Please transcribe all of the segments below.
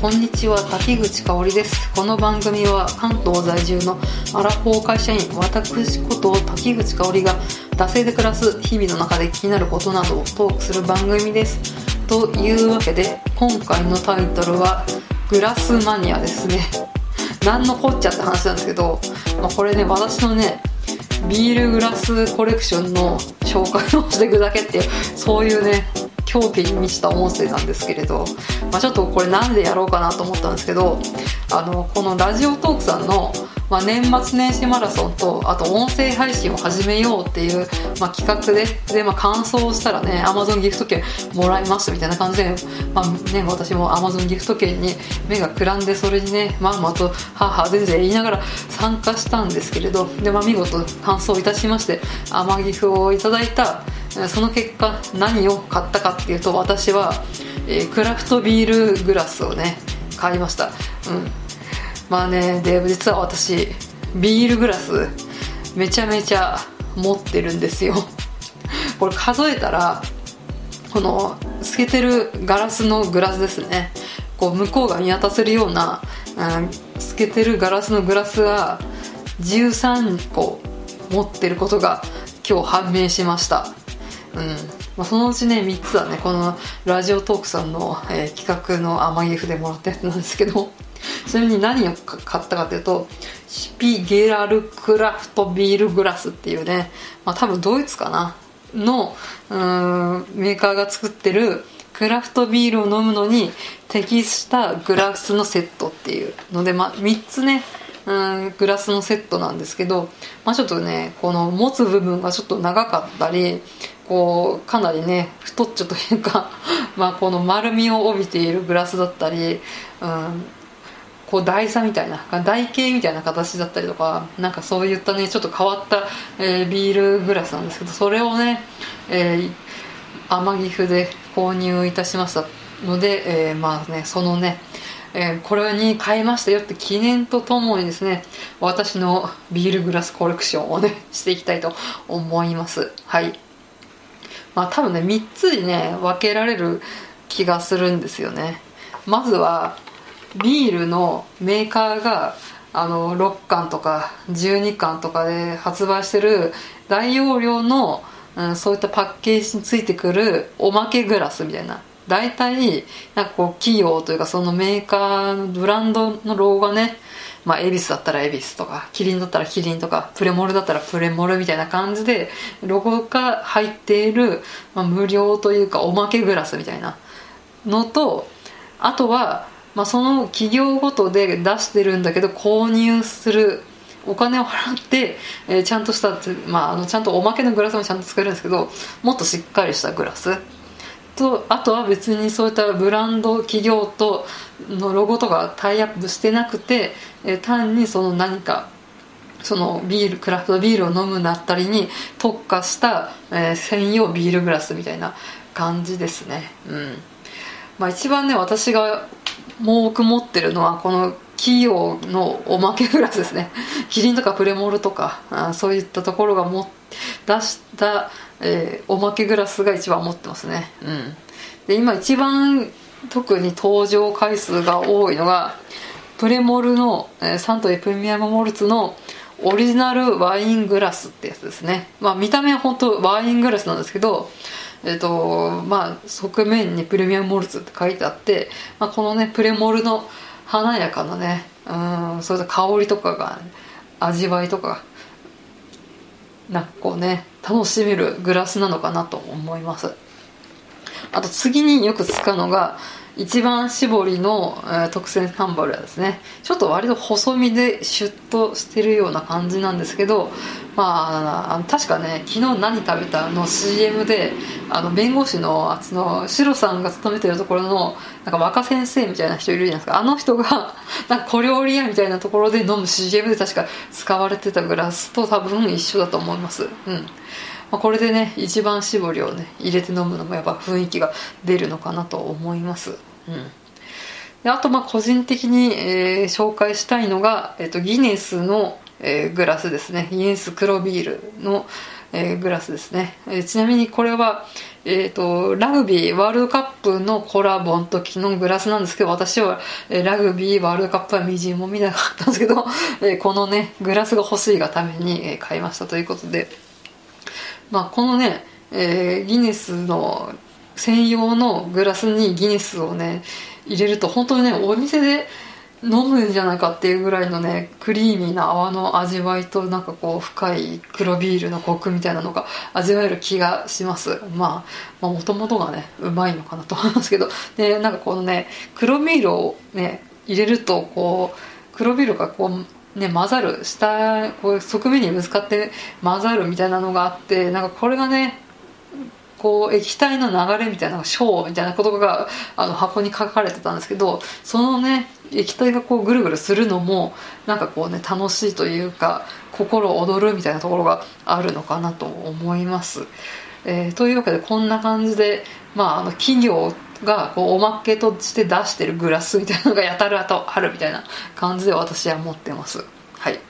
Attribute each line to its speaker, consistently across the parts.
Speaker 1: こんにちは滝口香織です。この番組は関東在住のアラフォー会社員私こと滝口香織が惰性で暮らす日々の中で気になることなどをトークする番組です。というわけで今回のタイトルはグラスマニアですね。何のこっちゃって話なんですけど、まあ、これね私のねビールグラスコレクションの紹介をしていくだけっていうそういうね狂気に満ちた音声なんですけれど、まあ、ちょっとこれなんでやろうかなと思ったんですけどあのこのラジオトークさんの、まあ、年末年始マラソンとあと音声配信を始めようっていう、まあ、企画でで、まあ、感想したらね Amazon ギフト券もらいますみたいな感じで、まあね、私も Amazon ギフト券に目がくらんでそれにねまんまと「はは全然言いながら参加したんですけれどで、まあ、見事完走いたしまして天ギフをいただいたその結果何を買ったかっていうと私は、えー、クラフトビールグラスをね買いました。うん。まあねで実は私ビールグラスめちゃめちゃ持ってるんですよ。これ数えたらこの透けてるガラスのグラスですね。こう向こうが見渡せるような、うん、透けてるガラスのグラスが13個持ってることが今日判明しました。うん。まあ、そのうちね3つはねこのラジオトークさんの、えー、企画の甘ギフでもらったやつなんですけどちなみに何を買ったかというとシピゲラルクラフトビールグラスっていうね、まあ、多分ドイツかな？のうんメーカーが作ってるクラフトビールを飲むのに適したグラスのセットっていうので、まあ、3つねうんグラスのセットなんですけど、まあ、ちょっとねこの持つ部分がちょっと長かったりこうかなりね太っちょというか まあこの丸みを帯びているグラスだったり、うん、こう台座みたいな台形みたいな形だったりとかなんかそういったねちょっと変わった、えー、ビールグラスなんですけどそれをね、えー、天城府で購入いたしましたので、えー、まあねそのねえー、これに買いましたよって記念とともにですね私のビールグラスコレクションをねしていきたいと思います。はい。まあ多分ね3つにね分けられる気がするんですよね。まずはビールのメーカーがあの6缶とか12缶とかで発売してる大容量の、うん、そういったパッケージについてくるおまけグラスみたいな。大体なんかこう企業というかそのメーカーのブランドのロゴがねまあ、恵比寿だったら恵比寿とかキリンだったらキリンとかプレモルだったらプレモルみたいな感じでロゴが入っている、まあ、無料というかおまけグラスみたいなのとあとは、まあ、その企業ごとで出してるんだけど購入するお金を払って、えー、ちゃんとした、まあ、あのちゃんとおまけのグラスもちゃんと使えるんですけどもっとしっかりしたグラスとあとは別にそういったブランド企業とのロゴとかタイアップしてなくて、えー、単にその何かそのビールクラフトビールを飲むなったりに特化した、えー、専用ビールグラスみたいな感じですね。うん。まあ一番ね私が多く持ってるのはこの企業のおまけグラスですね。キリンとかプレモルとかあそういったところがも出した、えー、おまけグラスが一番持ってますね。うん。で今一番特に登場回数が多いのがプレモルの、えー、サントリープレミアムモルツのオリジナルワイングラスってやつですね。まあ見た目は本当ワイングラスなんですけどえっ、とまあ側面にプレミアムモルツって書いてあって、まあ、このねプレモルの華やかなねうんそういった香りとかが味わいとかなんかこうね楽しめるグラスなのかなと思います。あと次によく使うのが一番搾りの、えー、特選ハンバルはですね。ちょっと割と細身でシュッとしてるような感じなんですけどまああの確かね昨日何食べたの CM であの弁護士のあのシロさんが勤めてるところのなんか若先生みたいな人いるじゃないですか。あの人が なんか小料理屋みたいなところで飲む CM で確か使われてたグラスと多分一緒だと思います。うん。まあ、これでね一番搾りをね入れて飲むのもやっぱ雰囲気が出るのかなと思います。うん。あとまあ個人的に、えー、紹介したいのが、えーと、ギネスの、えー、グラスですね。ギネス黒ビールの、えー、グラスですね、えー、ちなみにこれは、えーと、ラグビーワールドカップのコラボの時のグラスなんですけど私は、えー、ラグビーワールドカップはみじんも見なかったんですけど、えー、このねグラスが欲しいがために、えー、買いましたということで、まあ、このね、えー、ギネスの専用のグラスにギネスをね入れると本当にねお店で飲むんじゃないかっていうぐらいのねクリーミーな泡の味わいとなんかこう深い黒ビールのコクみたいなのが味わえる気がします。まあもともとがねうまいのかなと思いますけど。でなんかこのね黒ビールをね入れるとこう黒ビールがこうね混ざる下こう側面にぶつかって混ざるみたいなのがあってなんかこれがねこう液体の流れみたいなのがショーみたいなことがあの箱に書かれてたんですけどそのね液体がこうぐるぐるするのもなんかこうね楽しいというか心躍るみたいなところがあるのかなと思います。えー、というわけでこんな感じで、まあ、あの企業がこうおまけとして出してるグラスみたいなのがやたらとあるみたいな感じで私は思ってます。はい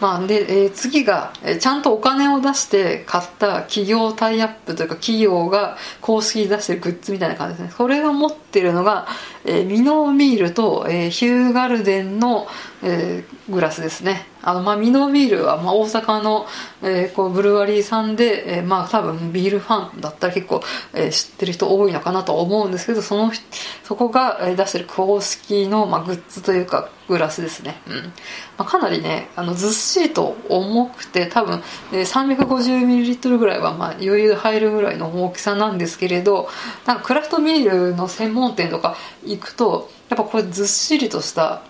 Speaker 1: まあ、で、えー、次が、えー、ちゃんとお金を出して買った企業タイアップというか企業が公式に出してるグッズみたいな感じですねこれが持ってるのが、え、ミノーミールと、えー、ヒューガルデンの、えー、グラスですねあの、まあ、ミノービールは、まあ、大阪の、えー、こうブルワリーさんで、えー、まあ、多分ビールファンだったら結構、えー、知ってる人多いのかなと思うんですけど、その、そこが、出してる公式の、まあ、グッズというか、グラスですね。うん。まあ、かなりね、あの、ずっしりと重くて、多分、えー、350ml ぐらいは、まあ、余裕入るぐらいの大きさなんですけれど、なんかクラフトビールの専門店とか行くと、やっぱこれずっしりとした、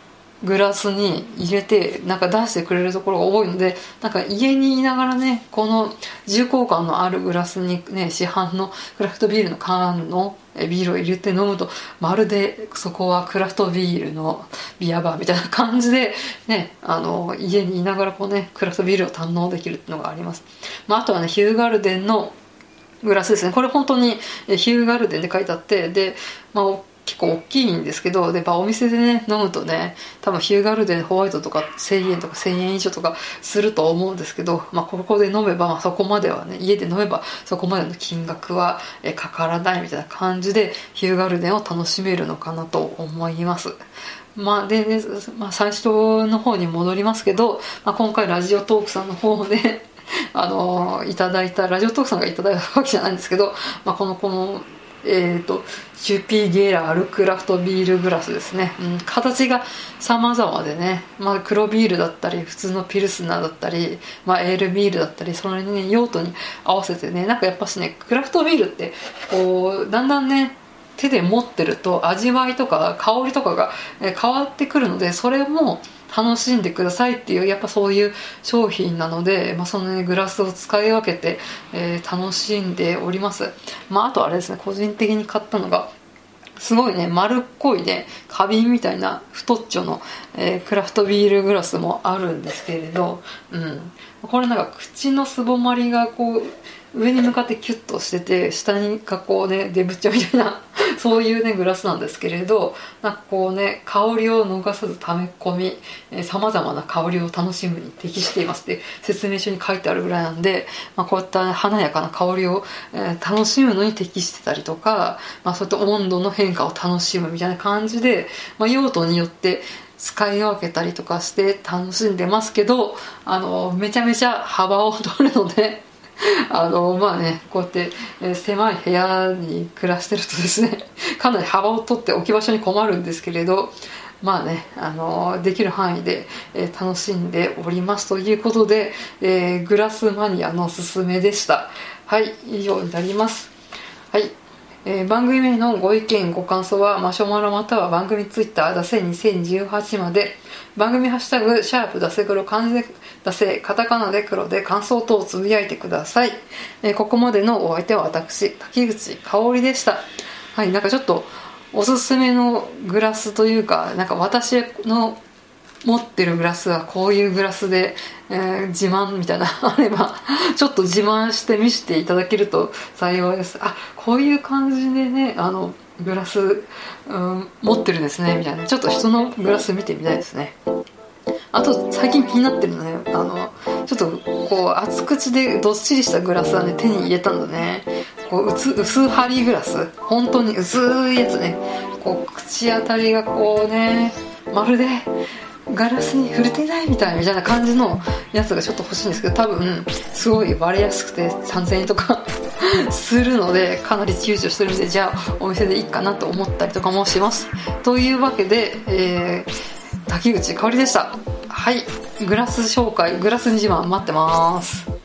Speaker 1: グラスに入れてなんか出してくれるところが多いのでなんか家にいながらねこの重厚感のあるグラスにね市販のクラフトビールの缶のビールを入れて飲むとまるでそこはクラフトビールのビアバーみたいな感じでねあの家にいながらこうねクラフトビールを堪能できるっていうのがあります、まあ、あとはねヒューガルデンのグラスですね。これ本当にヒューガルデンで書いてあってで、まあ結構大きいんですけどで、まあ、お店でね飲むとね多分ヒューガルデンホワイトとか1000円とか1000円以上とかすると思うんですけど、まあ、ここで飲めば、まあ、そこまではね家で飲めばそこまでの金額はえかからないみたいな感じでヒューガルデンを楽しめるのかなと思います。まあで、ね、まあ、最初の方に戻りますけど、まあ、今回ラジオトークさんの方で あのいただいたラジオトークさんがいただいたわけじゃないんですけど、まあ、このこのえーと、シュピーゲーラ・ールクラフトビールグラスですね、うん、形が様々でね、まあ、黒ビールだったり普通のピルスナーだったり、まあ、エールビールだったりその、ね、用途に合わせてね。なんかやっぱしねクラフトビールってこうだんだんね手で持ってると味わいとか香りとかが変わってくるのでそれも楽しんでくださいっていうやっぱそういう商品なので、まあ、その、ね、グラスを使い分けて、えー、楽しんでおります、まあ、あとあれですね個人的に買ったのがすごいね丸っこいね花瓶みたいな太っちょの、えー、クラフトビールグラスもあるんですけれど、うん、これなんか口のすぼまりがこう上に向かってキュッとしてて下にがこうねデブッチョみたいな そういうねグラスなんですけれどなんかこうね香りを逃さず溜め込みさまざまな香りを楽しむに適しています。って説明書に書いてあるぐらいなんで、まあ、こういった華やかな香りを、えー、楽しむのに適してたりとか、まあ、そういった温度の変化を楽しむみたいな感じで、まあ、用途によって使い分けたりとかして楽しんでますけどあのめちゃめちゃ幅を取るので あのまあねこうやって、えー、狭い部屋に暮らしてるとですね かなり幅を取って置き場所に困るんですけれどまあね、あのできる範囲で、えー、楽しんでおりますということで、えー、グラスマニアのおすすめでした。はい以上になります。はいえー、番組へのご意見ご感想はマシュマロまたは番組ツイッターだせ2018まで番組ハッシュタグシャープだせ黒漢字でだせカタカナで黒で感想等をつぶやいてください、えー、ここまでのお相手は私滝口香織でした。はいなんかちょっとおすすめのグラスというかなんか私の持ってるグラスはこういうグラスで、えー、自慢みたいな あればちょっと自慢して見せていただけると幸いです。あこういう感じでねあのグラス、うん、持ってるんですねみたいな。ちょっと人のグラス見てみたいですね。あと最近気になってるのね。あのちょっとこう厚口でどっしりしたグラスはね手に入れたんだね。こう薄薄張りグラス。本当に薄いやつね。こう口当たりがこうねまるでガラスに触れてないみたいみたいな感じのやつがちょっと欲しいんですけど多分すごい割れやすくて3000円とか するのでかなり躊躇してるんでじゃあお店でいいかなと思ったりとかもします。というわけで、えー、滝口香織でした。はい。グラス紹介グラス自慢待ってます。